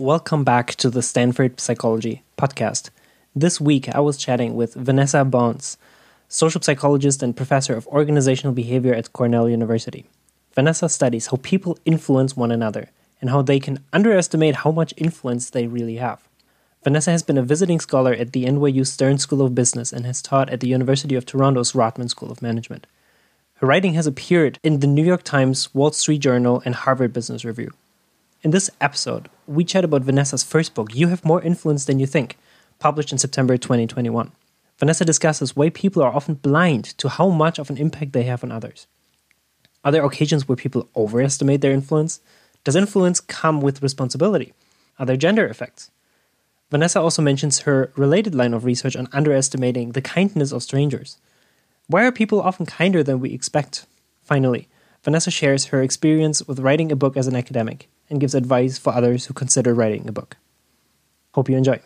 Welcome back to the Stanford Psychology Podcast. This week, I was chatting with Vanessa Bohns, social psychologist and professor of organizational behavior at Cornell University. Vanessa studies how people influence one another and how they can underestimate how much influence they really have. Vanessa has been a visiting scholar at the NYU Stern School of Business and has taught at the University of Toronto's Rotman School of Management. Her writing has appeared in the New York Times, Wall Street Journal, and Harvard Business Review. In this episode, we chat about Vanessa's first book, You Have More Influence Than You Think, published in September 2021. Vanessa discusses why people are often blind to how much of an impact they have on others. Are there occasions where people overestimate their influence? Does influence come with responsibility? Are there gender effects? Vanessa also mentions her related line of research on underestimating the kindness of strangers. Why are people often kinder than we expect? Finally, Vanessa shares her experience with writing a book as an academic and gives advice for others who consider writing a book. Hope you enjoy.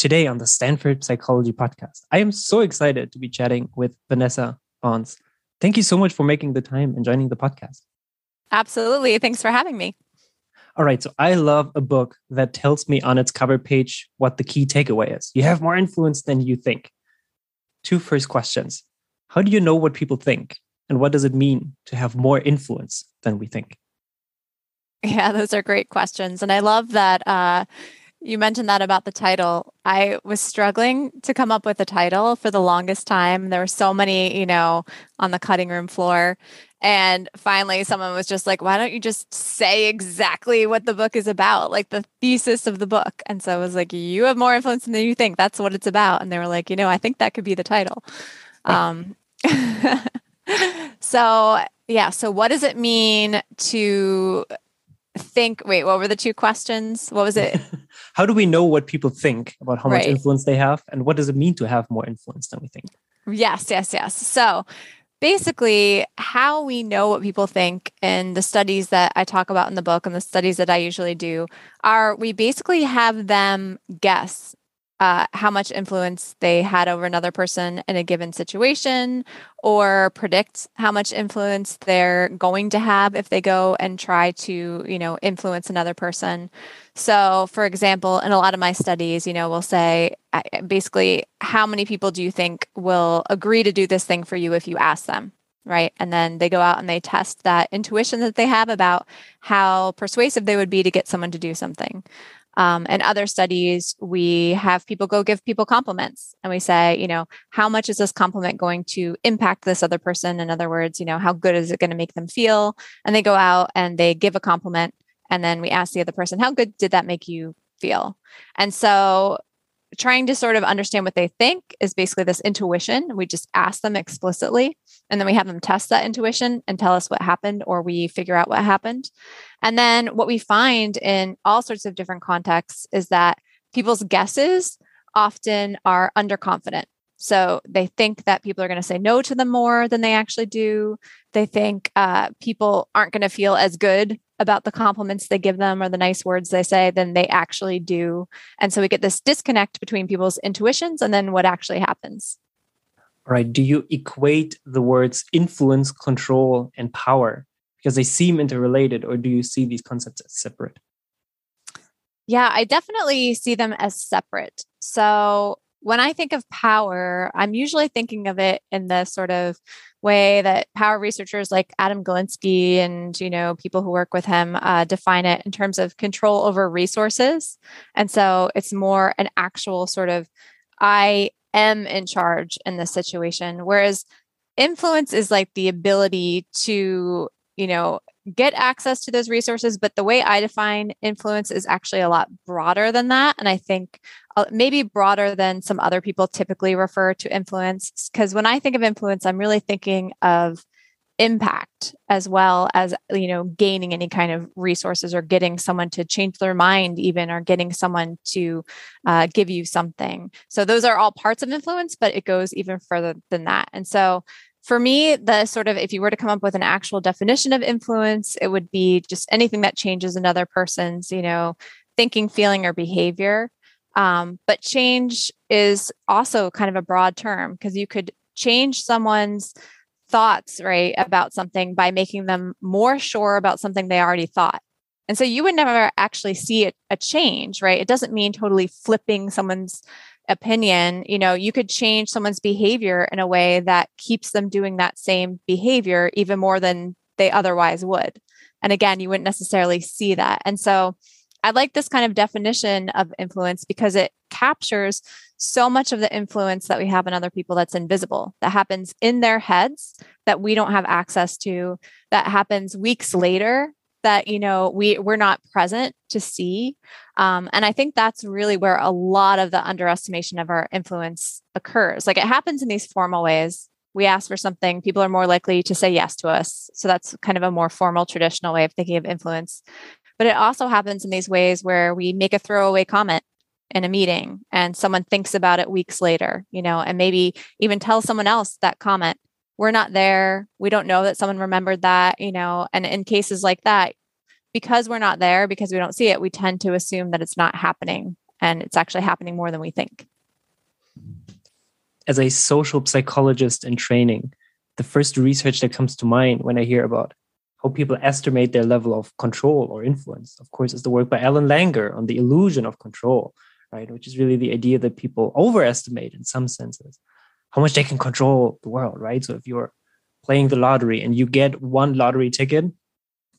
Today on the Stanford Psychology Podcast. I am so excited to be chatting with Vanessa Bohns. Thank you so much for making the time and joining the podcast. Absolutely. Thanks for having me. All right. So I love a book that tells me on its cover page what the key takeaway is. You have more influence than you think. Two first questions How do you know what people think? And what does it mean to have more influence than we think? Yeah, those are great questions. And I love that uh, you mentioned that about the title. I was struggling to come up with a title for the longest time. There were so many, you know, on the cutting room floor. And finally, someone was just like, why don't you just say exactly what the book is about, like the thesis of the book? And so I was like, you have more influence than you think. That's what it's about. And they were like, you know, I think that could be the title. Um, so, yeah. So, what does it mean to think wait what were the two questions what was it how do we know what people think about how right. much influence they have and what does it mean to have more influence than we think yes yes yes so basically how we know what people think in the studies that I talk about in the book and the studies that I usually do are we basically have them guess uh, how much influence they had over another person in a given situation or predict how much influence they're going to have if they go and try to you know influence another person. So for example in a lot of my studies you know we'll say basically how many people do you think will agree to do this thing for you if you ask them right? And then they go out and they test that intuition that they have about how persuasive they would be to get someone to do something um, and other studies, we have people go give people compliments and we say, you know, how much is this compliment going to impact this other person? In other words, you know, how good is it going to make them feel? And they go out and they give a compliment. And then we ask the other person, how good did that make you feel? And so trying to sort of understand what they think is basically this intuition. We just ask them explicitly, and then we have them test that intuition and tell us what happened, or we figure out what happened. And then what we find in all sorts of different contexts is that people's guesses often are underconfident. So they think that people are going to say no to them more than they actually do. They think uh, people aren't going to feel as good about the compliments they give them or the nice words they say than they actually do. And so we get this disconnect between people's intuitions and then what actually happens. All right. Do you equate the words influence, control, and power because they seem interrelated, or do you see these concepts as separate? Yeah, I definitely see them as separate. So when I think of power, I'm usually thinking of it in the sort of way that power researchers like Adam Galinsky and you know people who work with him uh, define it in terms of control over resources, and so it's more an actual sort of I am in charge in this situation, whereas influence is like the ability to you know get access to those resources but the way i define influence is actually a lot broader than that. And i think uh, maybe broader than some other people typically refer to influence because when i think of influence i'm really thinking of impact as well as you know gaining any kind of resources or getting someone to change their mind even or getting someone to uh, give you something. So those are all parts of influence but it goes even further than that. And so for me the sort of if you were to come up with an actual definition of influence it would be just anything that changes another person's you know thinking feeling or behavior um, but change is also kind of a broad term because you could change someone's thoughts, right, about something by making them more sure about something they already thought. And so you would never actually see a, a change, right? It doesn't mean totally flipping someone's opinion. You know, you could change someone's behavior in a way that keeps them doing that same behavior even more than they otherwise would. And again, you wouldn't necessarily see that. And so I like this kind of definition of influence because it captures so much of the influence that we have in other people that's invisible, that happens in their heads that we don't have access to, that happens weeks later that you know we we're not present to see um, and i think that's really where a lot of the underestimation of our influence occurs. Like it happens in these formal ways. We ask for something people are more likely to say yes to us. So that's kind of a more formal traditional way of thinking of influence. But it also happens in these ways where we make a throwaway comment in a meeting and someone thinks about it weeks later, you know, and maybe even tell someone else that comment. We're not there. We don't know that someone remembered that, you know, and in cases like that, because we're not there, because we don't see it, we tend to assume that it's not happening and it's actually happening more than we think. As a social psychologist in training, the first research that comes to mind when I hear about how people estimate their level of control or influence, of course, is the work by Ellen Langer on the illusion of control right? Which is really the idea that people overestimate in some senses how much they can control the world, right? So if you're playing the lottery and you get one lottery ticket,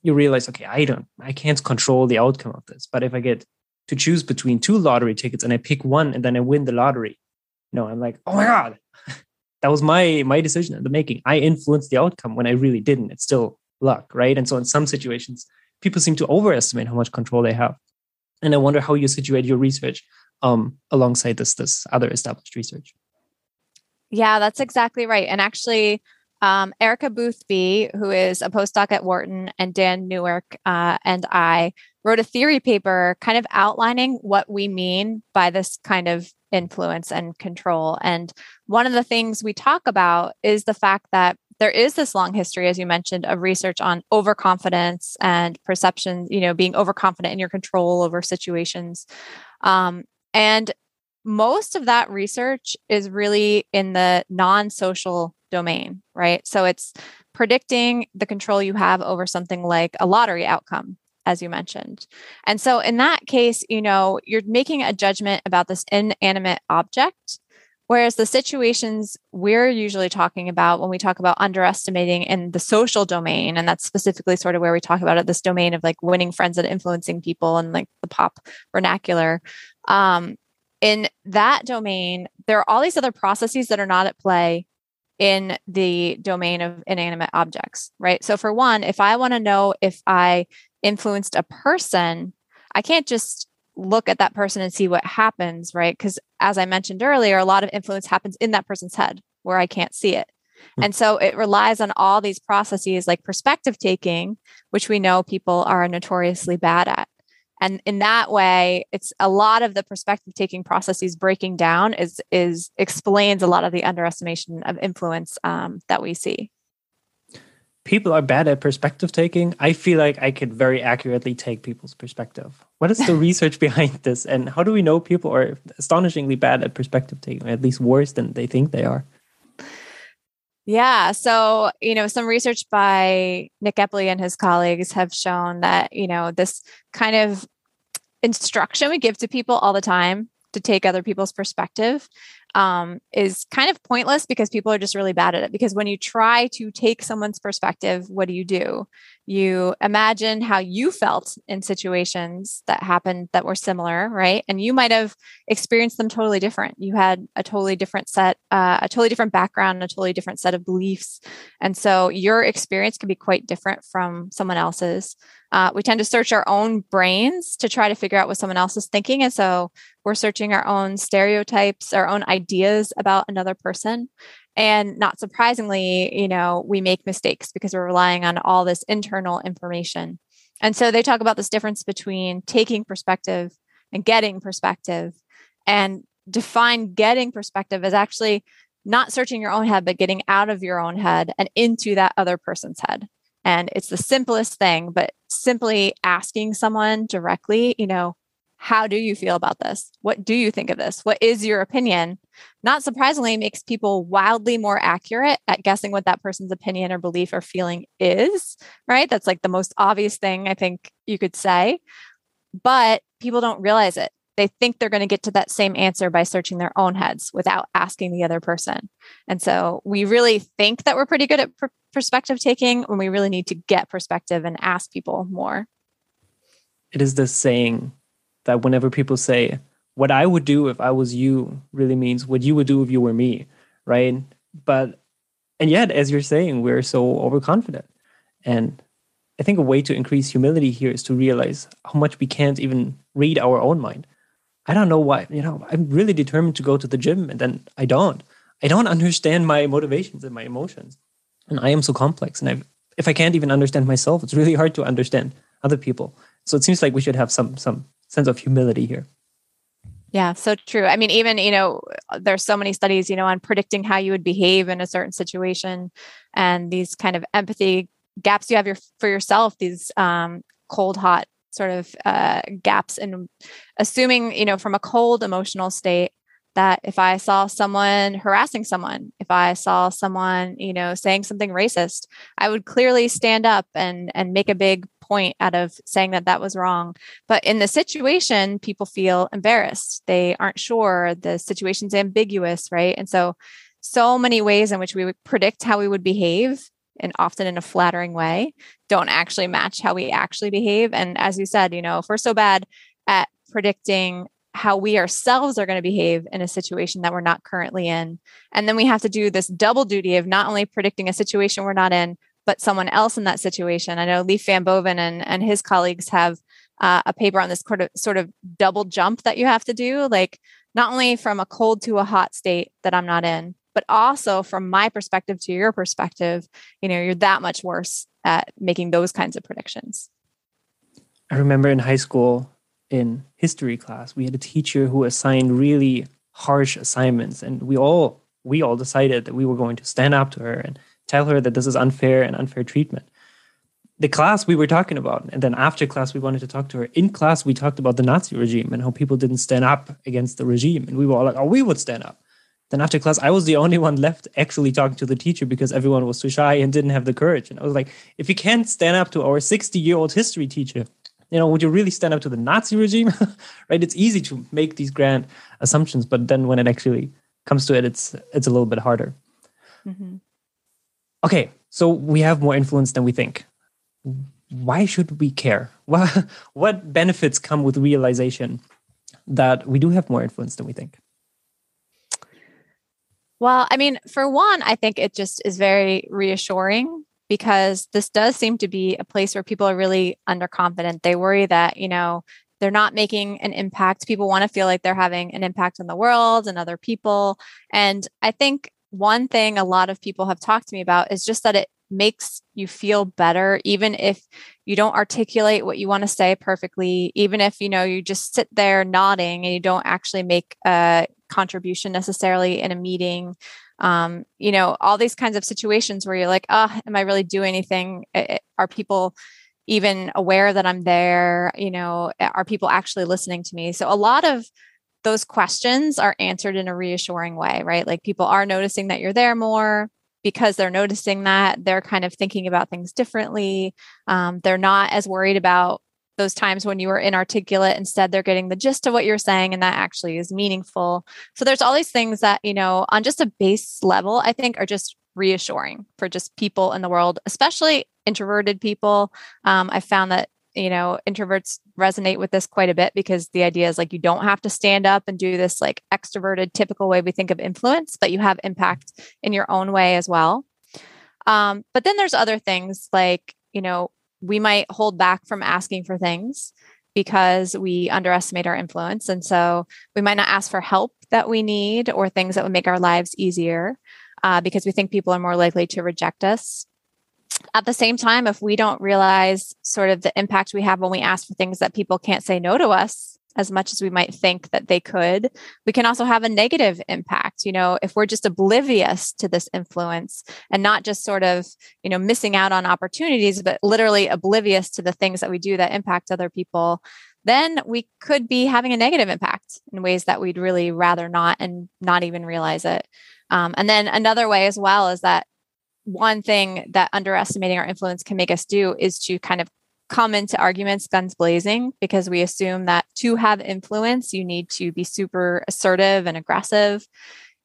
you realize, okay, I don't, I can't control the outcome of this. But if I get to choose between two lottery tickets and I pick one and then I win the lottery, you know, I'm like, oh my God, that was my my decision in the making. I influenced the outcome when I really didn't. It's still luck, right? And so in some situations, people seem to overestimate how much control they have. And I wonder how you situate your research um, alongside this this other established research. Yeah, that's exactly right. And actually, um, Erica Boothby, who is a postdoc at Wharton, and Dan Newark uh, and I wrote a theory paper kind of outlining what we mean by this kind of influence and control. And one of the things we talk about is the fact that there is this long history, as you mentioned, of research on overconfidence and perception, you know, being overconfident in your control over situations. Um, and most of that research is really in the non social domain, right? So it's predicting the control you have over something like a lottery outcome, as you mentioned. And so in that case, you know, you're making a judgment about this inanimate object. Whereas the situations we're usually talking about when we talk about underestimating in the social domain, and that's specifically sort of where we talk about it, this domain of like winning friends and influencing people and like the pop vernacular, um, in that domain, there are all these other processes that are not at play in the domain of inanimate objects, right? So, for one, if I want to know if I influenced a person, I can't just look at that person and see what happens, right? Because as I mentioned earlier, a lot of influence happens in that person's head where I can't see it. Hmm. And so it relies on all these processes like perspective taking, which we know people are notoriously bad at and in that way it's a lot of the perspective taking processes breaking down is is explains a lot of the underestimation of influence um, that we see. People are bad at perspective taking. I feel like i could very accurately take people's perspective. What is the research behind this? And how do we know people are astonishingly bad at perspective taking at least worse than they think they are yeah. So, you know, some research by Nick Epley and his colleagues have shown that, you know, this kind of instruction we give to people all the time to take other people's perspective um, is kind of pointless because people are just really bad at it. Because when you try to take someone's perspective, what do you do? You imagine how you felt in situations that happened that were similar, right? And you might have experienced them totally different. You had a totally different set, uh, a totally different background, a totally different set of beliefs. And so your experience can be quite different from someone else's. Uh, we tend to search our own brains to try to figure out what someone else is thinking. And so we're searching our own stereotypes, our own ideas about another person. And not surprisingly, you know, we make mistakes because we're relying on all this internal information. And so they talk about this difference between taking perspective and getting perspective and define getting perspective as actually not searching your own head, but getting out of your own head and into that other person's head. And it's the simplest thing, but simply asking someone directly, you know, how do you feel about this? What do you think of this? What is your opinion? Not surprisingly, makes people wildly more accurate at guessing what that person's opinion or belief or feeling is, right? That's like the most obvious thing I think you could say. But people don't realize it. They think they're going to get to that same answer by searching their own heads without asking the other person. And so we really think that we're pretty good at pr- perspective taking when we really need to get perspective and ask people more. It is this saying that whenever people say, what I would do if I was you really means what you would do if you were me, right? But, and yet, as you're saying, we're so overconfident. And I think a way to increase humility here is to realize how much we can't even read our own mind. I don't know why, you know, I'm really determined to go to the gym and then I don't. I don't understand my motivations and my emotions. And I am so complex. And I've, if I can't even understand myself, it's really hard to understand other people. So it seems like we should have some some sense of humility here. Yeah, so true. I mean, even, you know, there's so many studies, you know, on predicting how you would behave in a certain situation and these kind of empathy gaps you have your, for yourself, these um, cold, hot sort of uh, gaps and assuming, you know, from a cold emotional state that if I saw someone harassing someone, if I saw someone, you know, saying something racist, I would clearly stand up and and make a big point out of saying that that was wrong. But in the situation, people feel embarrassed. They aren't sure. The situation's ambiguous, right? And so, so many ways in which we would predict how we would behave and often in a flattering way don't actually match how we actually behave. And as you said, you know, if we're so bad at predicting how we ourselves are going to behave in a situation that we're not currently in. And then we have to do this double duty of not only predicting a situation we're not in, but someone else in that situation. I know Leaf Van Boven and, and his colleagues have uh, a paper on this sort of, sort of double jump that you have to do, like not only from a cold to a hot state that I'm not in, but also from my perspective to your perspective, you know, you're that much worse at making those kinds of predictions. I remember in high school, in history class, we had a teacher who assigned really harsh assignments, and we all we all decided that we were going to stand up to her and tell her that this is unfair and unfair treatment. The class we were talking about, and then after class, we wanted to talk to her. In class, we talked about the Nazi regime and how people didn't stand up against the regime. And we were all like, oh, we would stand up. Then after class, I was the only one left actually talking to the teacher because everyone was too shy and didn't have the courage. And I was like, if you can't stand up to our 60 year old history teacher, you know, would you really stand up to the Nazi regime? right? It's easy to make these grand assumptions, but then when it actually comes to it, it's it's a little bit harder. Mm-hmm okay, so we have more influence than we think. Why should we care? What, what benefits come with realization that we do have more influence than we think? Well, I mean, for one, I think it just is very reassuring because this does seem to be a place where people are really underconfident. They worry that, you know, they're not making an impact. People want to feel like they're having an impact on the world and other people. And I think one thing a lot of people have talked to me about is just that it makes you feel better even if you don't articulate what you want to say perfectly even if you know you just sit there nodding and you don't actually make a contribution necessarily in a meeting. Um, you know all these kinds of situations where you're like oh am i really doing anything? Are people even aware that i'm there? You know are people actually listening to me? So a lot of those questions are answered in a reassuring way, right? Like people are noticing that you're there more. Because they're noticing that they're kind of thinking about things differently. Um, they're not as worried about those times when you were inarticulate. Instead, they're getting the gist of what you're saying, and that actually is meaningful. So there's all these things that, you know, on just a base level, I think are just reassuring for just people in the world, especially introverted people. Um, I found that you know introverts resonate with this quite a bit because the idea is like you don't have to stand up and do this like extroverted typical way we think of influence but you have impact in your own way as well um, but then there's other things like you know we might hold back from asking for things because we underestimate our influence. And so we might not ask for help that we need or things that would make our lives easier uh, because we think people are more likely to reject us. At the same time, if we don't realize sort of the impact we have when we ask for things that people can't say no to us, as much as we might think that they could. We can also have a negative impact you know if we're just oblivious to this influence and not just sort of you know missing out on opportunities but literally oblivious to the things that we do that impact other people then we could be having a negative impact in ways that we'd really rather not and not even realize it. Um, and then another way as well is that one thing that underestimating our influence can make us do is to kind of come into arguments guns blazing because we assume that to have influence, you need to be super assertive and aggressive.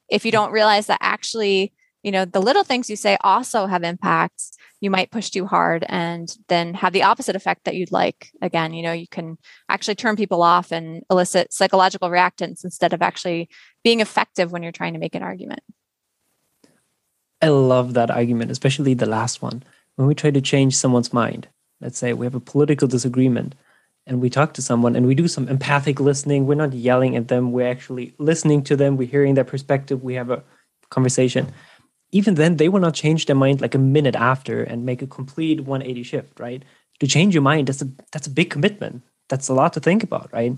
If you don't realize that actually, you know, the little things you say also have impacts, you might push too hard and then have the opposite effect that you'd like. Again, you know, you can actually turn people off and elicit psychological reactance instead of actually being effective when you're trying to make an argument. I love that argument, especially the last one. When we try to change someone's mind, let's say we have a political disagreement and we talk to someone and we do some empathic listening. We're not yelling at them. We're actually listening to them. We're hearing their perspective. We have a conversation. Even then they will not change their mind like a minute after and make a complete 180 shift right? To change your mind that's a that's a big commitment. That's a lot to think about right?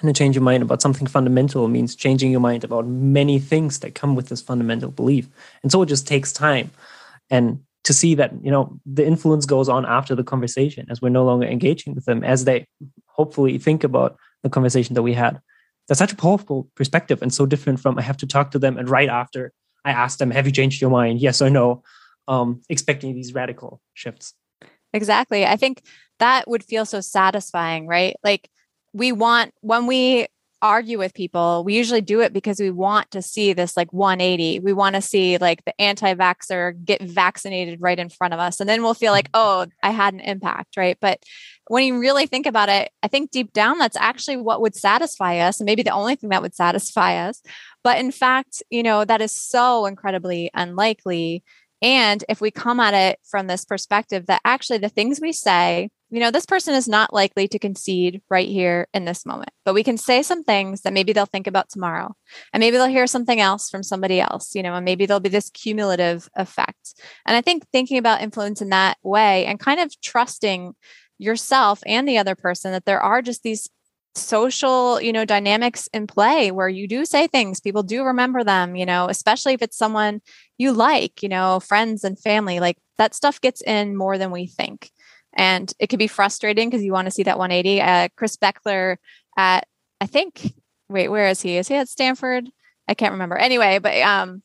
And to change your mind about something fundamental means changing your mind about many things that come with this fundamental belief. And so it just takes time. And to see that you know the influence goes on after the conversation as we're no longer engaging with them as they hopefully think about the conversation that we had. That's such a powerful perspective and so different from i have to talk to them and right after i ask them have you changed your mind? Yes or no? Um, expecting these radical shifts. Exactly. I think that would feel so satisfying right? Like we want when we argue with people, we usually do it because we want to see this like 180. We want to see like the anti vaxxer get vaccinated right in front of us. And then we'll feel like, oh, I had an impact. Right. But when you really think about it, I think deep down, that's actually what would satisfy us. And maybe the only thing that would satisfy us. But in fact, you know, that is so incredibly unlikely. And if we come at it from this perspective that actually the things we say, you know, this person is not likely to concede right here in this moment, but we can say some things that maybe they'll think about tomorrow. And maybe they'll hear something else from somebody else, you know, and maybe there'll be this cumulative effect. And I think thinking about influence in that way and kind of trusting yourself and the other person that there are just these social you know dynamics in play where you do say things people do remember them you know especially if it's someone you like you know friends and family like that stuff gets in more than we think and it can be frustrating because you want to see that 180. Uh, Chris Bechler at, I think, wait, where is he? Is he at Stanford? I can't remember. Anyway, but um,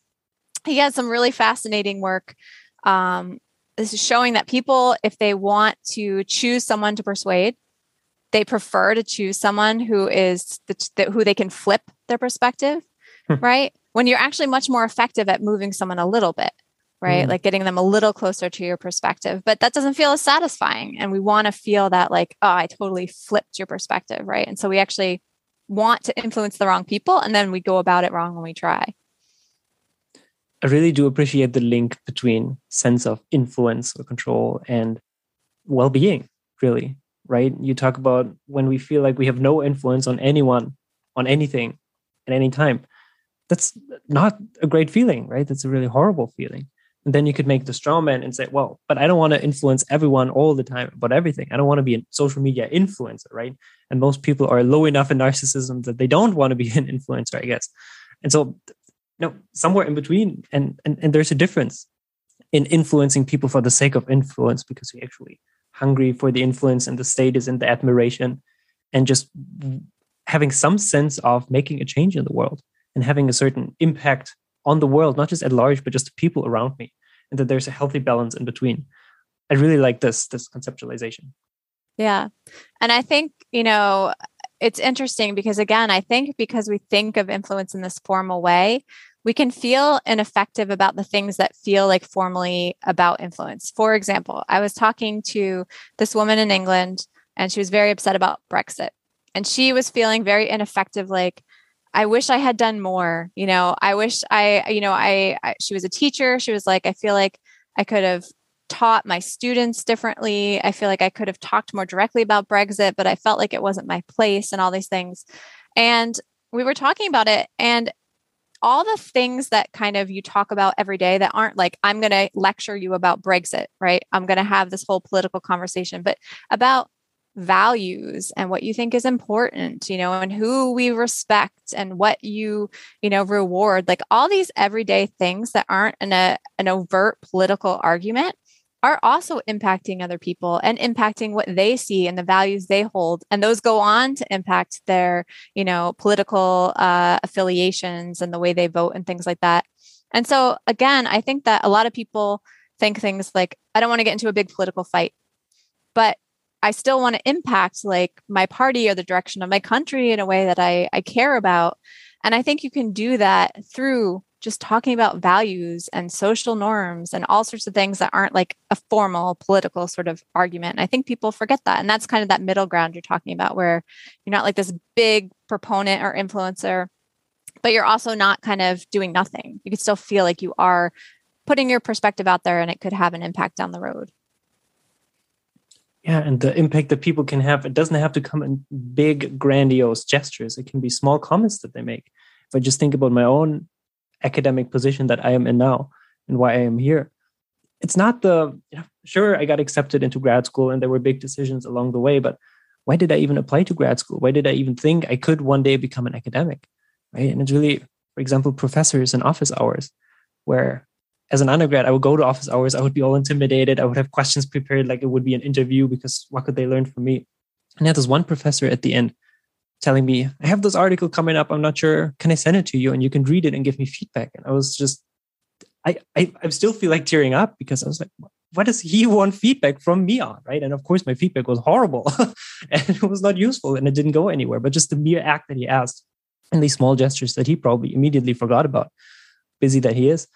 he has some really fascinating work. Um, this is showing that people, if they want to choose someone to persuade, they prefer to choose someone who is the, the, who they can flip their perspective, hmm. right? When you're actually much more effective at moving someone a little bit right? Mm. Like getting them a little closer to your perspective. But that doesn't feel as satisfying. And we want to feel that, like, oh, I totally flipped your perspective, right? And so we actually want to influence the wrong people and then we go about it wrong when we try. I really do appreciate the link between sense of influence or control and well-being, really, right? You talk about when we feel like we have no influence on anyone, on anything at any time. That's not a great feeling, right? That's a really horrible feeling. And then you could make the straw man and say, well, but I don't want to influence everyone all the time about everything. I don't want to be a social media influencer, right? And most people are low enough in narcissism that they don't want to be an influencer, I guess. And so, no, somewhere in between. And, and, and there's a difference in influencing people for the sake of influence because we're actually hungry for the influence and the status and the admiration and just having some sense of making a change in the world and having a certain impact on the world, not just at large, but just the people around me, and that there's a healthy balance in between. I really like this this conceptualization. Yeah. And I think, you know, it's interesting because again, I think because we think of influence in this formal way, we can feel ineffective about the things that feel like formally about influence. For example, I was talking to this woman in England and she was very upset about Brexit. And she was feeling very ineffective like I wish I had done more. You know, I wish I, you know, I, I, she was a teacher. She was like, I feel like I could have taught my students differently. I feel like I could have talked more directly about Brexit, but I felt like it wasn't my place and all these things. And we were talking about it and all the things that kind of you talk about every day that aren't like I'm going to lecture you about Brexit, right? I'm going to have this whole political conversation, but about values and what you think is important you know and who we respect and what you you know reward like all these everyday things that aren't in a an overt political argument are also impacting other people and impacting what they see and the values they hold and those go on to impact their you know political uh, affiliations and the way they vote and things like that and so again i think that a lot of people think things like i don't want to get into a big political fight but I still want to impact like my party or the direction of my country in a way that I, I care about. And I think you can do that through just talking about values and social norms and all sorts of things that aren't like a formal political sort of argument. And I think people forget that. And that's kind of that middle ground you're talking about where you're not like this big proponent or influencer, but you're also not kind of doing nothing. You can still feel like you are putting your perspective out there and it could have an impact down the road yeah and the impact that people can have it doesn't have to come in big grandiose gestures it can be small comments that they make if i just think about my own academic position that i am in now and why i am here it's not the you know, sure i got accepted into grad school and there were big decisions along the way but why did i even apply to grad school why did i even think i could one day become an academic right and it's really for example professors and office hours where as an undergrad, I would go to office hours. I would be all intimidated. I would have questions prepared like it would be an interview because what could they learn from me? And had this one professor at the end telling me, I have this article coming up. I'm not sure. Can I send it to you? And you can read it and give me feedback. And I was just, I, I, I still feel like tearing up because I was like, what does he want feedback from me on? Right. And of course, my feedback was horrible and it was not useful and it didn't go anywhere. But just the mere act that he asked and these small gestures that he probably immediately forgot about, busy that he is.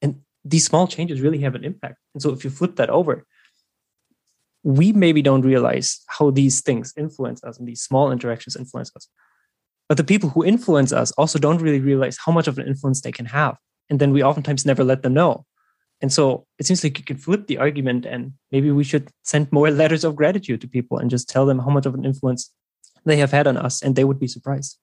And these small changes really have an impact. And so if you flip that over, we maybe don't realize how these things influence us and these small interactions influence us. But the people who influence us also don't really realize how much of an influence they can have. And then we oftentimes never let them know. And so it seems like you can flip the argument and maybe we should send more letters of gratitude to people and just tell them how much of an influence they have had on us and they would be surprised.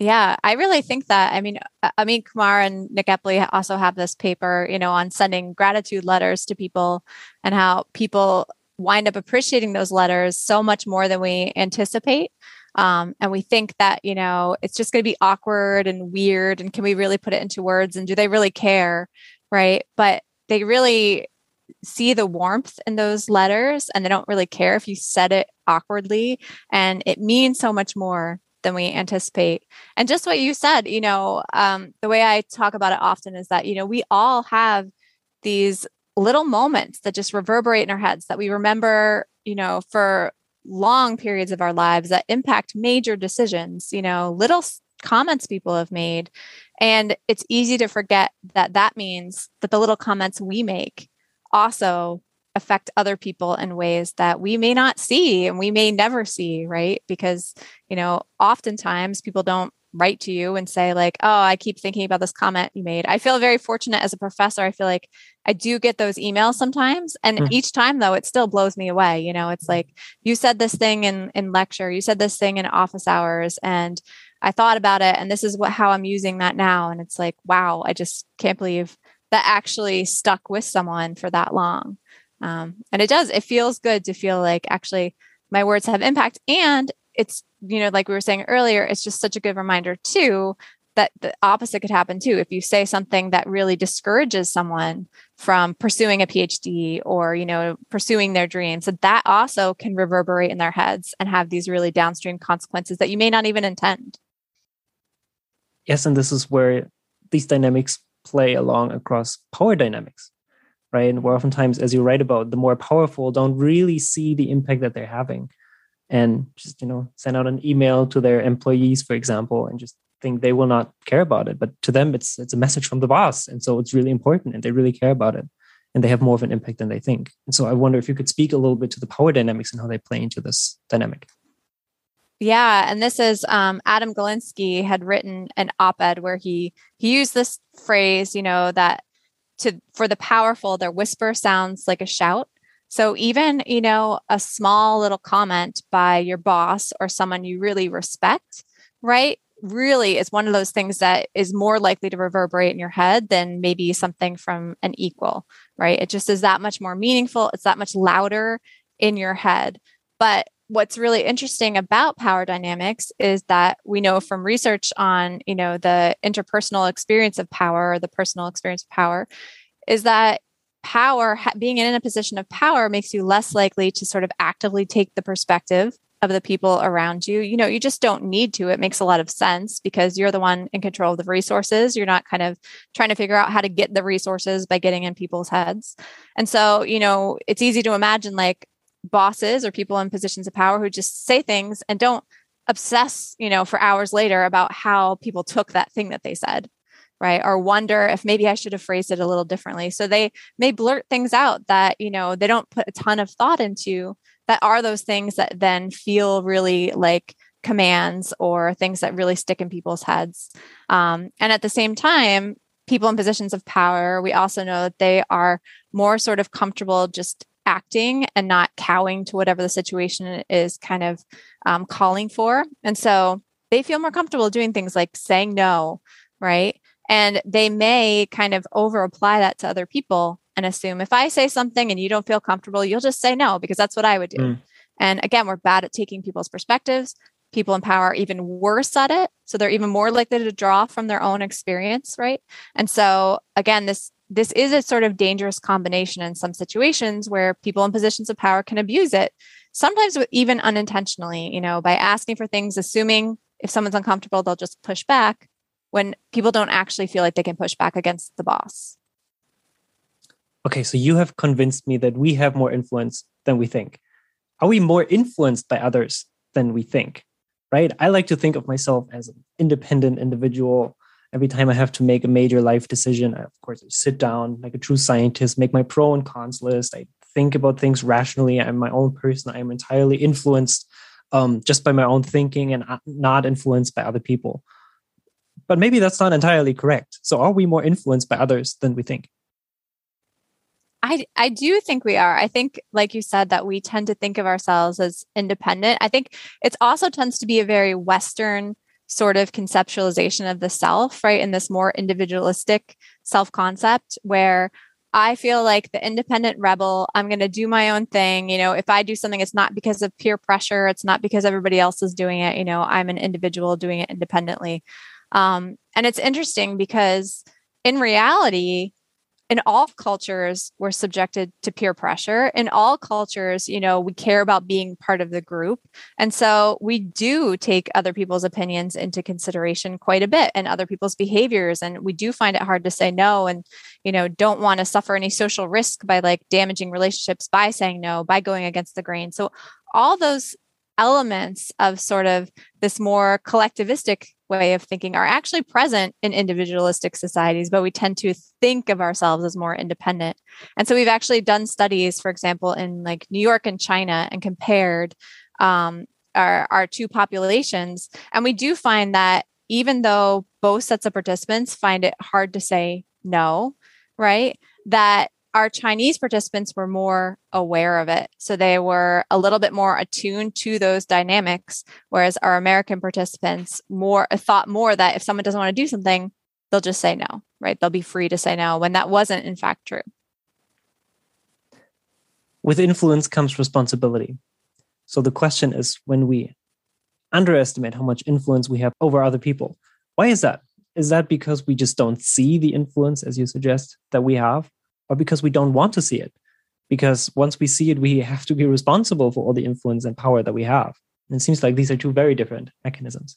Yeah, I really think that. I mean, uh, Amit Kumar and Nick Epley also have this paper, you know, on sending gratitude letters to people and how people wind up appreciating those letters so much more than we anticipate. Um, and we think that, you know, it's just going to be awkward and weird. And can we really put it into words? And do they really care? Right. But they really see the warmth in those letters and they don't really care if you said it awkwardly. And it means so much more than we anticipate. And just what you said, you know, um, the way I talk about it often is that, you know, we all have these little moments that just reverberate in our heads that we remember, you know, for long periods of our lives that impact major decisions, you know, little comments people have made. And it's easy to forget that that means that the little comments we make also affect other people in ways that we may not see and we may never see, right? Because, you know, oftentimes people don't write to you and say like oh i keep thinking about this comment you made. I feel very fortunate as a professor. I feel like i do get those emails sometimes and mm. each time though it still blows me away you know? It's like you said this thing in in lecture. You said this thing in office hours and i thought about it and this is what how i'm using that now. And it's like wow i just can't believe that actually stuck with someone for that long. Um, and it does, it feels good to feel like actually my words have impact. And it's, you know, like we were saying earlier, it's just such a good reminder too that the opposite could happen too. If you say something that really discourages someone from pursuing a PhD or, you know, pursuing their dreams, that that also can reverberate in their heads and have these really downstream consequences that you may not even intend. Yes, and this is where these dynamics play along across power dynamics right? And where oftentimes, as you write about, the more powerful don't really see the impact that they're having, and just you know send out an email to their employees, for example, and just think they will not care about it. But to them, it's it's a message from the boss, and so it's really important, and they really care about it, and they have more of an impact than they think. And so I wonder if you could speak a little bit to the power dynamics and how they play into this dynamic. Yeah, and this is um, Adam Galinsky had written an op-ed where he he used this phrase, you know, that to for the powerful, their whisper sounds like a shout. So even, you know, a small little comment by your boss or someone you really respect, right? Really is one of those things that is more likely to reverberate in your head than maybe something from an equal, right? It just is that much more meaningful. It's that much louder in your head. But what's really interesting about power dynamics is that we know from research on you know the interpersonal experience of power or the personal experience of power is that power being in a position of power makes you less likely to sort of actively take the perspective of the people around you. You know you just don't need to. It makes a lot of sense because you're the one in control of the resources. You're not kind of trying to figure out how to get the resources by getting in people's heads. And so you know it's easy to imagine like bosses or people in positions of power who just say things and don't obsess, you know, for hours later about how people took that thing that they said, right? Or wonder if maybe I should have phrased it a little differently. So they may blurt things out that, you know, they don't put a ton of thought into that are those things that then feel really like commands or things that really stick in people's heads. Um, and at the same time, people in positions of power, we also know that they are more sort of comfortable just acting and not cowing to whatever the situation is kind of um, calling for. And so they feel more comfortable doing things like saying no, right? And they may kind of over apply that to other people and assume if I say something and you don't feel comfortable, you'll just say no, because that's what I would do. Mm. And again, we're bad at taking people's perspectives. People in power are even worse at it. So they're even more likely to draw from their own experience, right? And so again, this this is a sort of dangerous combination in some situations where people in positions of power can abuse it sometimes even unintentionally you know by asking for things assuming if someone's uncomfortable they'll just push back when people don't actually feel like they can push back against the boss okay so you have convinced me that we have more influence than we think are we more influenced by others than we think right i like to think of myself as an independent individual every time I have to make a major life decision, I, of course, I sit down like a true scientist, make my pro and cons list. I think about things rationally. I'm my own person. I am entirely influenced um, just by my own thinking and not influenced by other people. But maybe that's not entirely correct. So, are we more influenced by others than we think? I, I do think we are. I think, like you said, that we tend to think of ourselves as independent. I think it also tends to be a very Western sort of conceptualization of the self, right? In this more individualistic self concept where I feel like the independent rebel, I'm going to do my own thing. You know, if I do something, it's not because of peer pressure, it's not because everybody else is doing it. You know, I'm an individual doing it independently. Um, and it's interesting because in reality, in all cultures we're subjected to peer pressure. In all cultures you know we care about being part of the group. And so we do take other people's opinions into consideration quite a bit and other people's behaviors. And we do find it hard to say no and you know don't want to suffer any social risk by like damaging relationships by saying no by going against the grain. So all those elements of sort of this more collectivistic way of thinking are actually present in individualistic societies, but we tend to think of ourselves as more independent. And so we've actually done studies, for example, in like New York and China and compared um, our, our two populations. And we do find that even though both sets of participants find it hard to say no, right? That our Chinese participants were more aware of it. So they were a little bit more attuned to those dynamics, whereas our American participants more thought more that if someone doesn't want to do something, they'll just say no, right? They'll be free to say no when that wasn't in fact true. With influence comes responsibility. So the question is when we underestimate how much influence we have over other people, why is that? Is that because we just don't see the influence, as you suggest, that we have? Or because we don't want to see it. Because once we see it, we have to be responsible for all the influence and power that we have. And it seems like these are two very different mechanisms.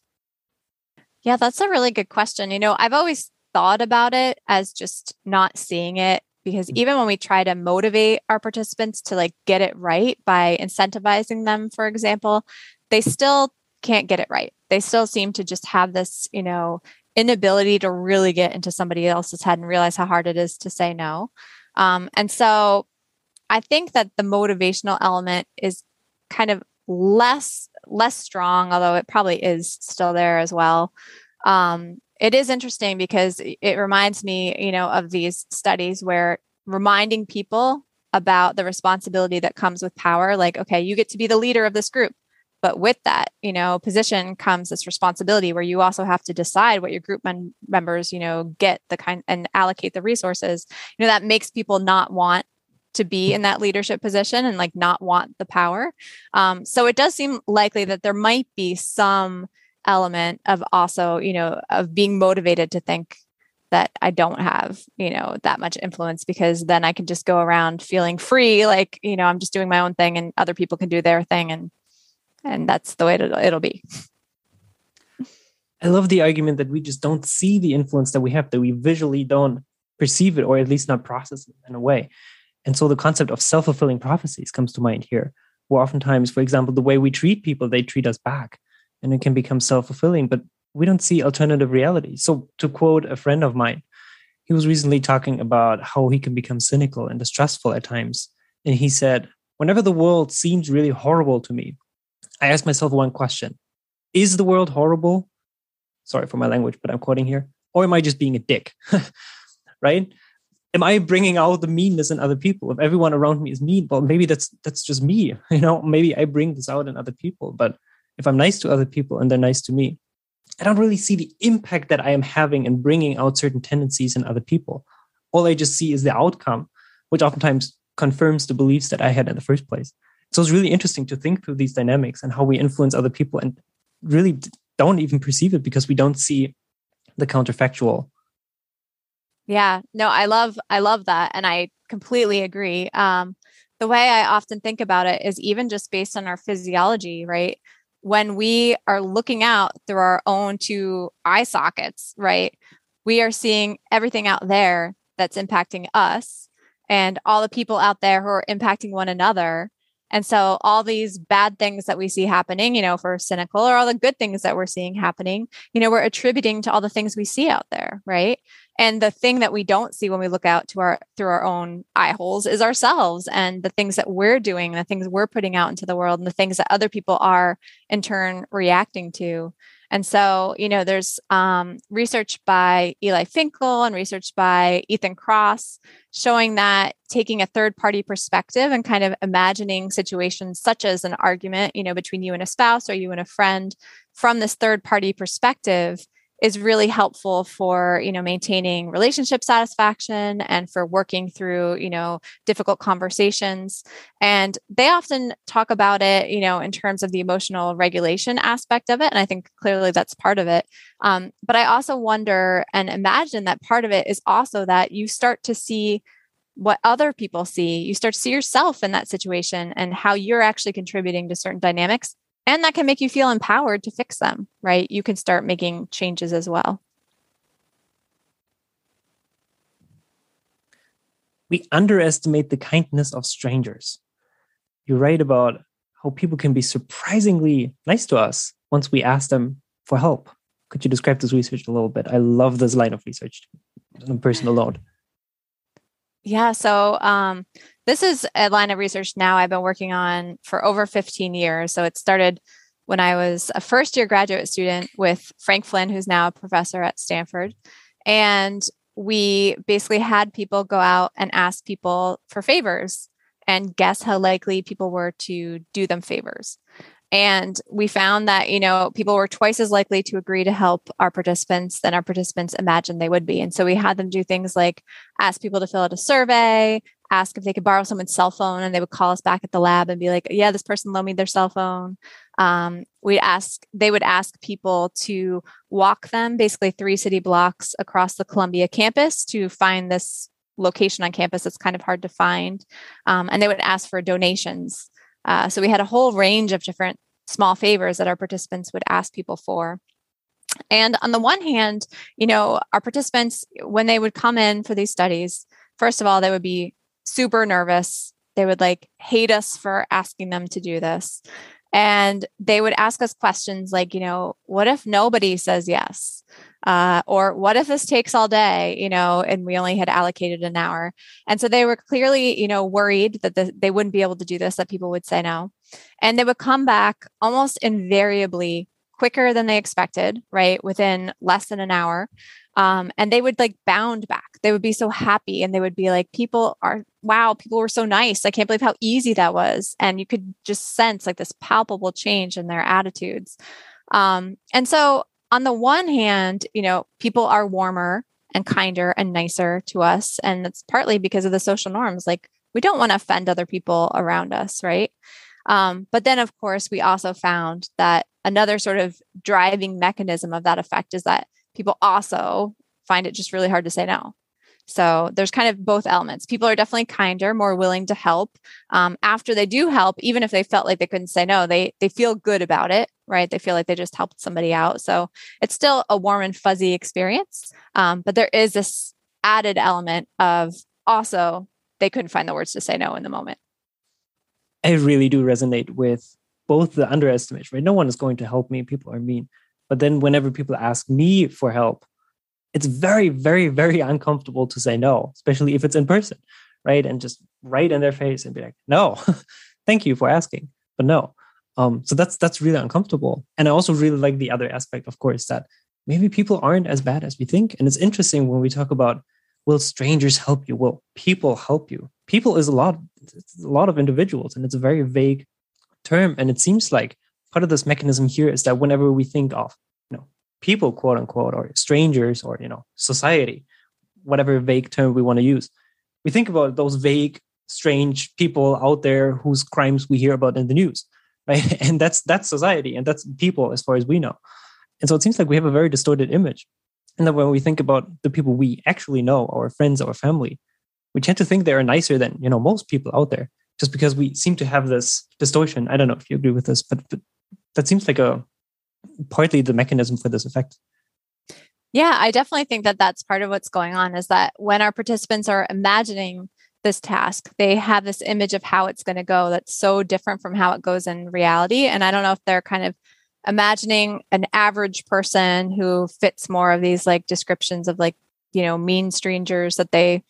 Yeah, that's a really good question. You know, I've always thought about it as just not seeing it because mm. even when we try to motivate our participants to like get it right by incentivizing them, for example, they still can't get it right. They still seem to just have this, you know, inability to really get into somebody else's head and realize how hard it is to say no. Um, and so I think that the motivational element is kind of less less strong, although it probably is still there as well. Um, it is interesting because it reminds me, you know, of these studies where reminding people about the responsibility that comes with power like okay you get to be the leader of this group but with that you know position comes this responsibility where you also have to decide what your group men- members you know get the kind and allocate the resources. You know that makes people not want to be in that leadership position and like not want the power. Um, so it does seem likely that there might be some element of also you know of being motivated to think that I don't have, you know, that much influence because then I can just go around feeling free, like, you know, I'm just doing my own thing and other people can do their thing and and that's the way it'll, it'll be. I love the argument that we just don't see the influence that we have, that we visually don't perceive it or at least not process it in a way. And so the concept of self fulfilling prophecies comes to mind here, where oftentimes, for example, the way we treat people, they treat us back and it can become self fulfilling. But we don't see alternative reality. So, to quote a friend of mine, he was recently talking about how he can become cynical and distrustful at times. And he said, Whenever the world seems really horrible to me, I ask myself one question Is the world horrible? Sorry for my language, but I'm quoting here. Or am I just being a dick? right? Am I bringing out the meanness in other people? If everyone around me is mean, well, maybe that's that's just me. You know, maybe I bring this out in other people. But if I'm nice to other people and they're nice to me, I don't really see the impact that I am having in bringing out certain tendencies in other people. All I just see is the outcome, which oftentimes confirms the beliefs that I had in the first place. So it's really interesting to think through these dynamics and how we influence other people and really don't even perceive it because we don't see the counterfactual. Yeah, no, I love I love that and I completely agree. Um the way I often think about it is even just based on our physiology, right? when we are looking out through our own two eye sockets, right? We are seeing everything out there that's impacting us and all the people out there who are impacting one another. And so all these bad things that we see happening, you know, we're cynical or all the good things that we're seeing happening, you know, we're attributing to all the things we see out there, right? and the thing that we don't see when we look out to our through our own eye holes is ourselves and the things that we're doing the things we're putting out into the world and the things that other people are in turn reacting to and so you know there's um, research by eli finkel and research by ethan Kross showing that taking a third party perspective and kind of imagining situations such as an argument you know between you and a spouse or you and a friend from this third party perspective is really helpful for you know maintaining relationship satisfaction and for working through you know difficult conversations. And they often talk about it you know in terms of the emotional regulation aspect of it and i think clearly that's part of it. Um, but i also wonder and imagine that part of it is also that you start to see what other people see. You start to see yourself in that situation and how you're actually contributing to certain dynamics and that can make you feel empowered to fix them, right? You can start making changes as well. We underestimate the kindness of strangers. You write about how people can be surprisingly nice to us once we ask them for help. Could you describe this research a little bit? I love this line of research on a personal note. Yeah. So um, this is a line of research now I've been working on for over 15 years. So it started when I was a first year graduate student with Frank Flynn, who's now a professor at Stanford. And we basically had people go out and ask people for favors and guess how likely people were to do them favors. And we found that, you know, people were twice as likely to agree to help our participants than our participants imagined they would be. And so we had them do things like ask people to fill out a survey, ask if they could borrow someone's cell phone, and they would call us back at the lab and be like, yeah, this person loaned me their cell phone. Um, we ask, they would ask people to walk them basically three city blocks across the Columbia campus to find this location on campus that's kind of hard to find. Um, and they would ask for donations. Uh, so we had a whole range of different small favors that our participants would ask people for. And on the one hand, you know, our participants, when they would come in for these studies, first of all, they would be super nervous. They would like hate us for asking them to do this. And they would ask us questions like, you know, what if nobody says yes? Uh, or what if this takes all day, you know, and we only had allocated an hour? And so they were clearly, you know, worried that the, they wouldn't be able to do this, that people would say no. And they would come back almost invariably quicker than they expected, right? Within less than an hour. Um, and they would like bound back. They would be so happy and they would be like, people are, wow, people were so nice. I can't believe how easy that was. And you could just sense like this palpable change in their attitudes. Um, and so, on the one hand, you know, people are warmer and kinder and nicer to us. And it's partly because of the social norms. Like, we don't want to offend other people around us, right? Um, but then, of course, we also found that another sort of driving mechanism of that effect is that people also find it just really hard to say no. So there's kind of both elements. People are definitely kinder, more willing to help. Um, after they do help, even if they felt like they couldn't say no, they they feel good about it, right? They feel like they just helped somebody out. So it's still a warm and fuzzy experience, um, but there is this added element of also they couldn't find the words to say no in the moment. I really do resonate with both the underestimate, right? No one is going to help me. People are mean. But then whenever people ask me for help, it's very, very, very uncomfortable to say no, especially if it's in person, right? And just right in their face and be like, no, thank you for asking, but no. Um, so that's that's really uncomfortable. And I also really like the other aspect, of course, that maybe people aren't as bad as we think. And it's interesting when we talk about will strangers help you? Will people help you? People is a lot, it's a lot of individuals, and it's a very vague term. And it seems like part of this mechanism here is that whenever we think of, you know, people, quote unquote, or strangers, or you know, society, whatever vague term we want to use, we think about those vague, strange people out there whose crimes we hear about in the news, right? And that's that's society, and that's people as far as we know. And so it seems like we have a very distorted image and then when we think about the people we actually know, our friends, our family, we tend to think they are nicer than you know most people out there, just because we seem to have this distortion. I don't know if you agree with this, but, but that seems like a partly the mechanism for this effect. Yeah, I definitely think that that's part of what's going on. Is that when our participants are imagining this task, they have this image of how it's going to go that's so different from how it goes in reality. And I don't know if they're kind of imagining an average person who fits more of these like descriptions of like you know mean strangers that they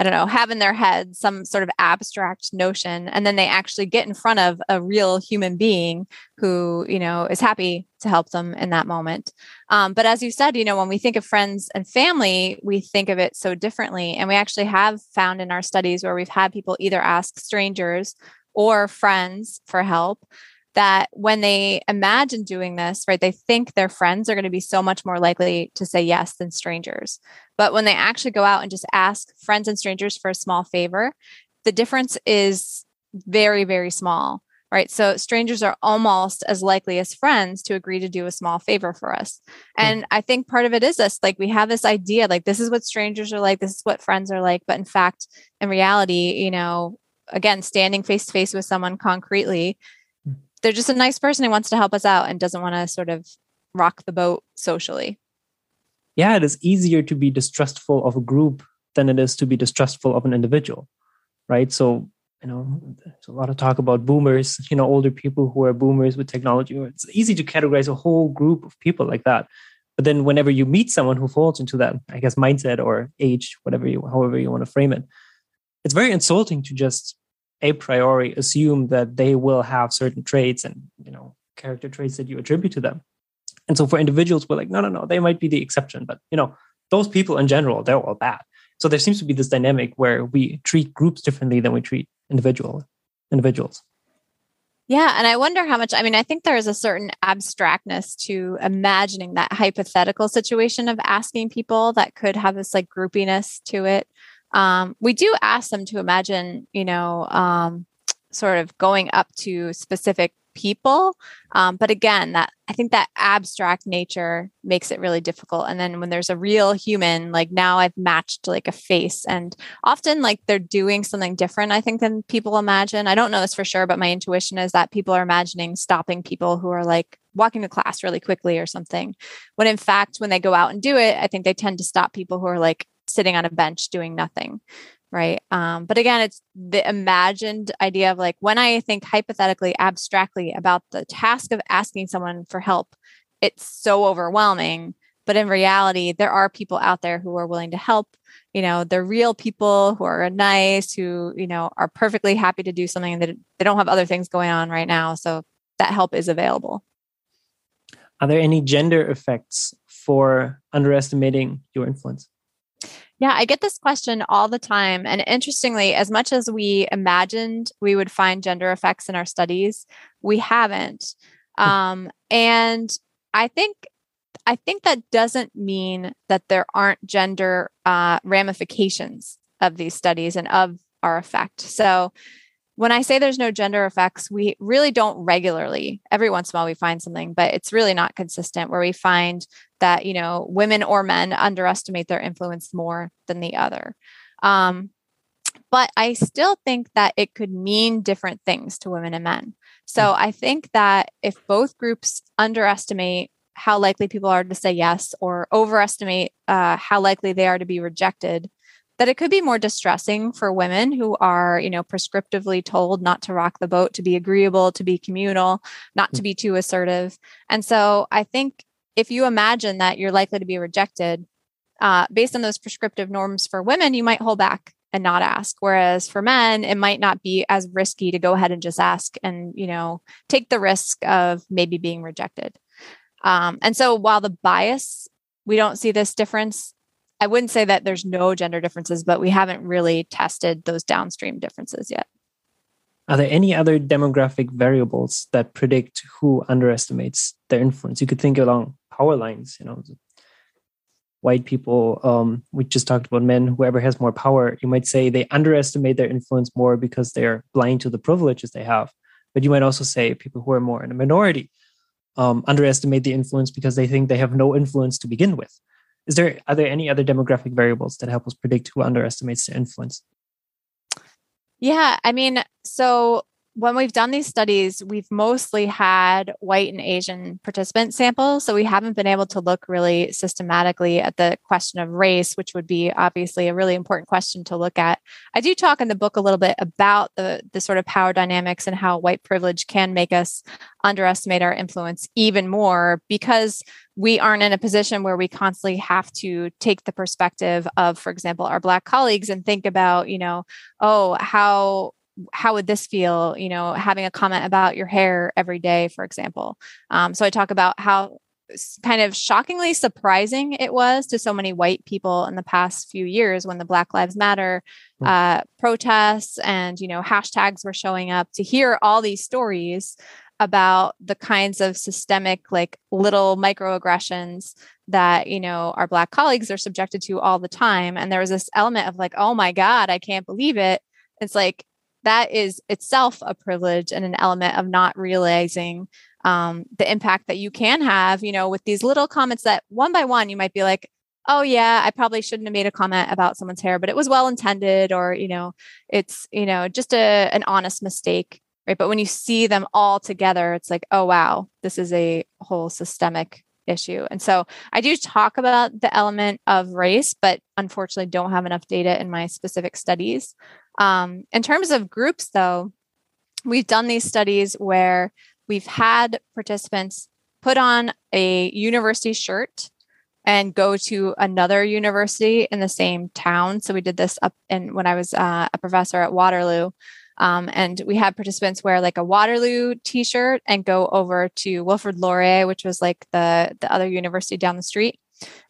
i don't know have in their head some sort of abstract notion and then they actually get in front of a real human being who you know is happy to help them in that moment. Um, but as you said you know when we think of friends and family we think of it so differently and we actually have found in our studies where we've had people either ask strangers or friends for help that when they imagine doing this, right, they think their friends are going to be so much more likely to say yes than strangers. But when they actually go out and just ask friends and strangers for a small favor, the difference is very, very small, right? So strangers are almost as likely as friends to agree to do a small favor for us. Hmm. And I think part of it is this like we have this idea, like, this is what strangers are like, this is what friends are like. But in fact, in reality, you know, again, standing face to face with someone concretely they're just a nice person who wants to help us out and doesn't want to sort of rock the boat socially. Yeah, it is easier to be distrustful of a group than it is to be distrustful of an individual, right? So, you know, there's a lot of talk about boomers, you know, older people who are boomers with technology. It's easy to categorize a whole group of people like that. But then whenever you meet someone who falls into that, I guess, mindset or age, whatever you, however you want to frame it, it's very insulting to just a priori assume that they will have certain traits and you know character traits that you attribute to them. And so for individuals we're like no no no they might be the exception but you know those people in general they're all bad. So there seems to be this dynamic where we treat groups differently than we treat individual individuals. Yeah and i wonder how much i mean i think there is a certain abstractness to imagining that hypothetical situation of asking people that could have this like groupiness to it um, we do ask them to imagine, you know, um, sort of going up to specific people. Um, but again, that I think that abstract nature makes it really difficult. And then when there's a real human, like now I've matched like a face, and often like they're doing something different, I think, than people imagine. I don't know this for sure, but my intuition is that people are imagining stopping people who are like walking to class really quickly or something. When in fact, when they go out and do it, I think they tend to stop people who are like sitting on a bench doing nothing right? Um, but again it's the imagined idea of like when i think hypothetically abstractly about the task of asking someone for help it's so overwhelming. But in reality there are people out there who are willing to help. You know they're real people who are nice who you know are perfectly happy to do something that they don't have other things going on right now. So that help is available. Are there any gender effects for underestimating your influence? Yeah, I get this question all the time. And interestingly, as much as we imagined we would find gender effects in our studies, we haven't. Um, and I think I think that doesn't mean that there aren't gender uh, ramifications of these studies and of our effect. So when I say there's no gender effects, we really don't regularly. Every once in a while we find something, but it's really not consistent where we find that, you know, women or men underestimate their influence more than the other. Um, but I still think that it could mean different things to women and men. So mm. I think that if both groups underestimate how likely people are to say yes or overestimate uh, how likely they are to be rejected, that it could be more distressing for women who are, you know, prescriptively told not to rock the boat, to be agreeable, to be communal, not to mm. be too assertive. And so I think if you imagine that you're likely to be rejected uh, based on those prescriptive norms for women, you might hold back and not ask. Whereas for men, it might not be as risky to go ahead and just ask and, you know, take the risk of maybe being rejected. Um, and so while the bias, we don't see this difference I wouldn't say that there's no gender differences, but we haven't really tested those downstream differences yet. Are there any other demographic variables that predict who underestimates their influence? You could think along power lines, you know, white people, um, we just talked about men, whoever has more power, you might say they underestimate their influence more because they're blind to the privileges they have. But you might also say people who are more in a minority um, underestimate the influence because they think they have no influence to begin with. Is there are there any other demographic variables that help us predict who underestimates their influence? Yeah, I mean, so when we've done these studies, we've mostly had white and Asian participant samples. So we haven't been able to look really systematically at the question of race, which would be obviously a really important question to look at. I do talk in the book a little bit about the, the sort of power dynamics and how white privilege can make us underestimate our influence even more because we aren't in a position where we constantly have to take the perspective of, for example, our Black colleagues and think about, you know, oh, how how would this feel you know having a comment about your hair every day for example? Um, so i talk about how kind of shockingly surprising it was to so many white people in the past few years when the black lives matter hmm. uh, protests and you know hashtags were showing up to hear all these stories about the kinds of systemic like little microaggressions that you know our black colleagues are subjected to all the time. And there was this element of like oh my god i can't believe it. It's like that is itself a privilege and an element of not realizing um, the impact that you can have, you know, with these little comments that one by one you might be like, oh yeah, I probably shouldn't have made a comment about someone's hair, but it was well intended, or you know, it's you know just a an honest mistake, right? But when you see them all together, it's like, oh wow, this is a whole systemic issue. And so I do talk about the element of race, but unfortunately don't have enough data in my specific studies. Um, in terms of groups, though, we've done these studies where we've had participants put on a university shirt and go to another university in the same town. So we did this up in when I was uh, a professor at Waterloo. Um, and we had participants wear like a Waterloo T-shirt and go over to Wilfrid Laurier, which was like the the other university down the street,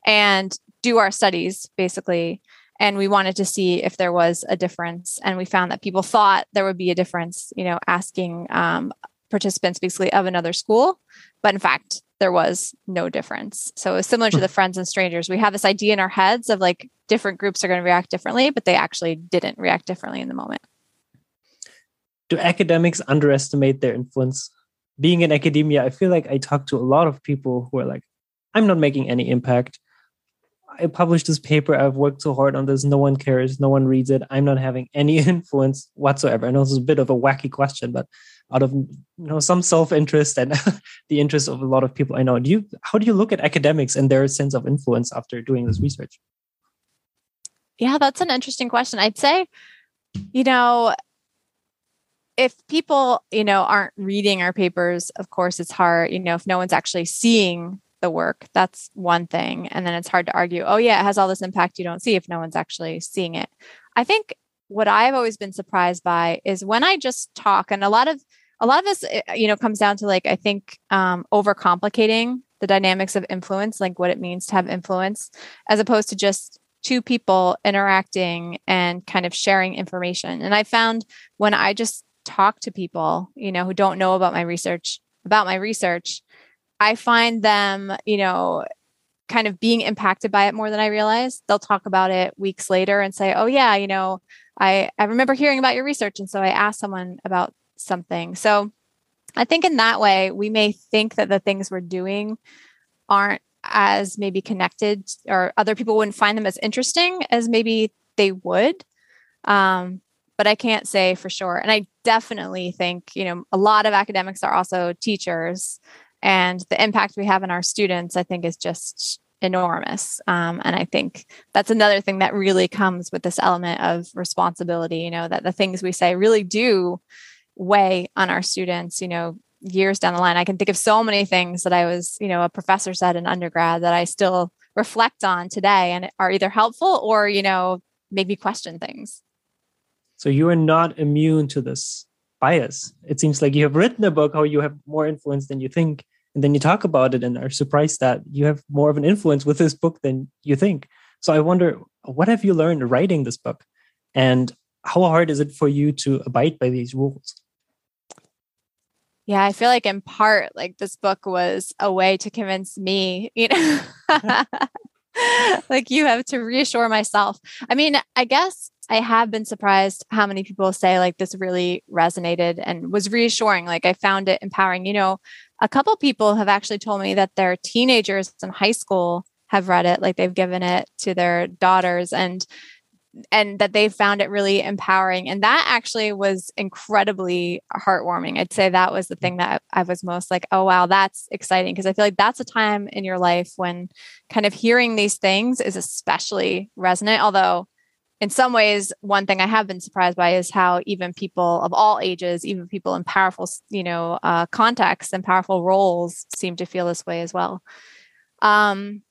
and do our studies basically. And we wanted to see if there was a difference, and we found that people thought there would be a difference. You know, asking um, participants basically of another school, but in fact, there was no difference. So it was similar to hmm. the friends and strangers. We have this idea in our heads of like different groups are going to react differently, but they actually didn't react differently in the moment do academics underestimate their influence? Being in academia, I feel like I talk to a lot of people who are like, I'm not making any impact. I published this paper. I've worked so hard on this. No one cares. No one reads it. I'm not having any influence whatsoever. I know this is a bit of a wacky question, but out of you know some self-interest and the interest of a lot of people I know, do you how do you look at academics and their sense of influence after doing this research? Yeah, that's an interesting question. I'd say, you know, if people, you know, aren't reading our papers, of course it's hard, you know, if no one's actually seeing the work, that's one thing. And then it's hard to argue, oh yeah, it has all this impact you don't see if no one's actually seeing it. I think what I've always been surprised by is when I just talk and a lot of a lot of this eh, you know comes down to like I think um overcomplicating the dynamics of influence, like what it means to have influence, as opposed to just two people interacting and kind of sharing information. And I found when I just talk to people, you know, who don't know about my research, about my research, I find them, you know, kind of being impacted by it more than I realized. They'll talk about it weeks later and say, "Oh yeah, you know, I I remember hearing about your research and so I asked someone about something." So I think in that way, we may think that the things we're doing aren't as maybe connected or other people wouldn't find them as interesting as maybe they would. Um, but I can't say for sure. And I definitely think, you know, a lot of academics are also teachers and the impact we have on our students, I think is just enormous. Um, and I think that's another thing that really comes with this element of responsibility, you know, that the things we say really do weigh on our students, you know, years down the line. I can think of so many things that I was, you know, a professor said in undergrad that I still reflect on today and are either helpful or, you know, make me question things. So you are not immune to this bias. It seems like you have written a book how you have more influence than you think. And then you talk about it and are surprised that you have more of an influence with this book than you think. So I wonder, what have you learned writing this book? And how hard is it for you to abide by these rules? Yeah, I feel like in part, like this book was a way to convince me, you know, like you have to reassure myself. I mean, I guess I have been surprised how many people say like this really resonated and was reassuring. Like I found it empowering. You know, a couple people have actually told me that their teenagers in high school have read it, like they've given it to their daughters and and that they found it really empowering. And that actually was incredibly heartwarming. I'd say that was the thing that I was most like, oh, wow, that's exciting. Because I feel like that's a time in your life when kind of hearing these things is especially resonant. Although, in some ways, one thing I have been surprised by is how even people of all ages, even people in powerful, you know, uh, contexts and powerful roles seem to feel this way as well. Um,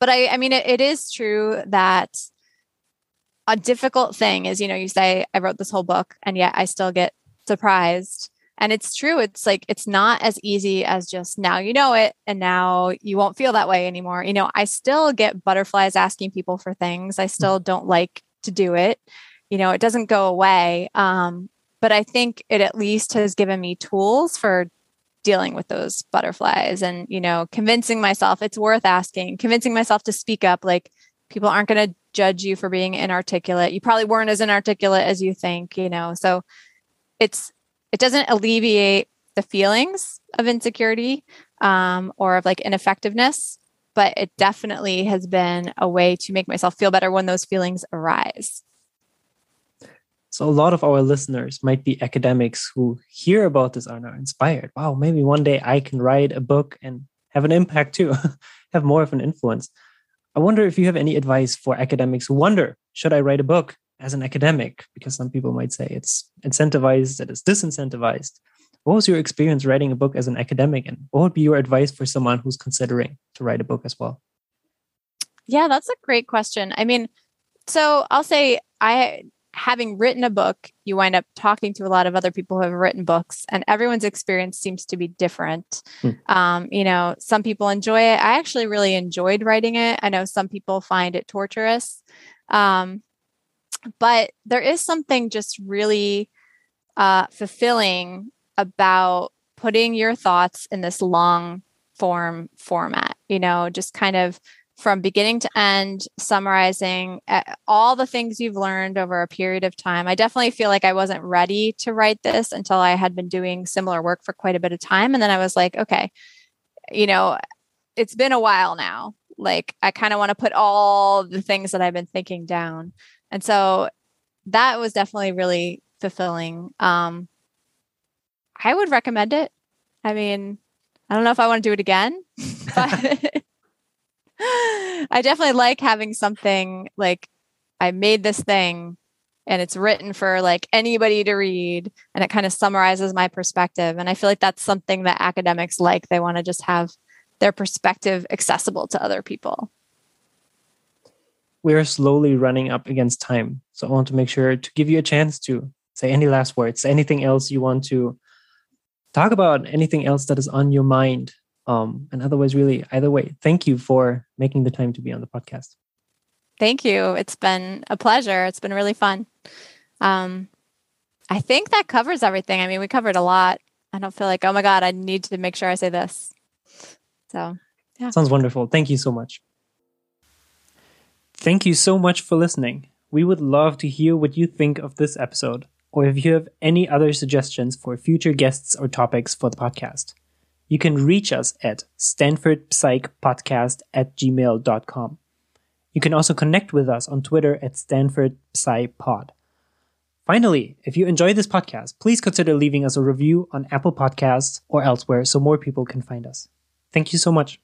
but I, I mean, it, it is true that a difficult thing is, you know, you say, I wrote this whole book and yet I still get surprised. And it's true. It's like, it's not as easy as just now you know it and now you won't feel that way anymore. You know, I still get butterflies asking people for things. I still don't like to do it. You know, it doesn't go away. Um, but I think it at least has given me tools for dealing with those butterflies and, you know, convincing myself it's worth asking, convincing myself to speak up. Like, people aren't going to judge you for being inarticulate. You probably weren't as inarticulate as you think, you know. So it's it doesn't alleviate the feelings of insecurity um, or of like ineffectiveness, but it definitely has been a way to make myself feel better when those feelings arise. So a lot of our listeners might be academics who hear about this and are inspired. Wow, maybe one day I can write a book and have an impact too, have more of an influence. I wonder if you have any advice for academics who wonder, should I write a book as an academic? Because some people might say it's incentivized, that it's disincentivized. What was your experience writing a book as an academic? And what would be your advice for someone who's considering to write a book as well? Yeah, that's a great question. I mean, so I'll say I having written a book, you wind up talking to a lot of other people who have written books, and everyone's experience seems to be different. Hmm. Um, you know, some people enjoy it. I actually really enjoyed writing it. I know some people find it torturous. Um, but there is something just really uh, fulfilling about putting your thoughts in this long form format, you know, just kind of from beginning to end, summarizing uh, all the things you've learned over a period of time. I definitely feel like I wasn't ready to write this until I had been doing similar work for quite a bit of time. And then I was like, okay, you know, it's been a while now. Like, I kind of want to put all the things that I've been thinking down. And so that was definitely really fulfilling. Um, I would recommend it. I mean, I don't know if I want to do it again, but I definitely like having something like I made this thing and it's written for like anybody to read and it kind of summarizes my perspective and I feel like that's something that academics like they want to just have their perspective accessible to other people. We're slowly running up against time. So I want to make sure to give you a chance to say any last words, anything else you want to talk about, anything else that is on your mind Um, and otherwise, really, either way, thank you for making the time to be on the podcast. Thank you. It's been a pleasure. It's been really fun. Um, I think that covers everything. I mean, we covered a lot. I don't feel like, oh my God, I need to make sure I say this. So, yeah. Sounds wonderful. Thank you so much. Thank you so much for listening. We would love to hear what you think of this episode, or if you have any other suggestions for future guests or topics for the podcast. You can reach us at stanfordpsychpodcast at gmail.com. You can also connect with us on Twitter at stanfordpsypod. Finally, if you enjoy this podcast, please consider leaving us a review on Apple Podcasts or elsewhere so more people can find us. Thank you so much.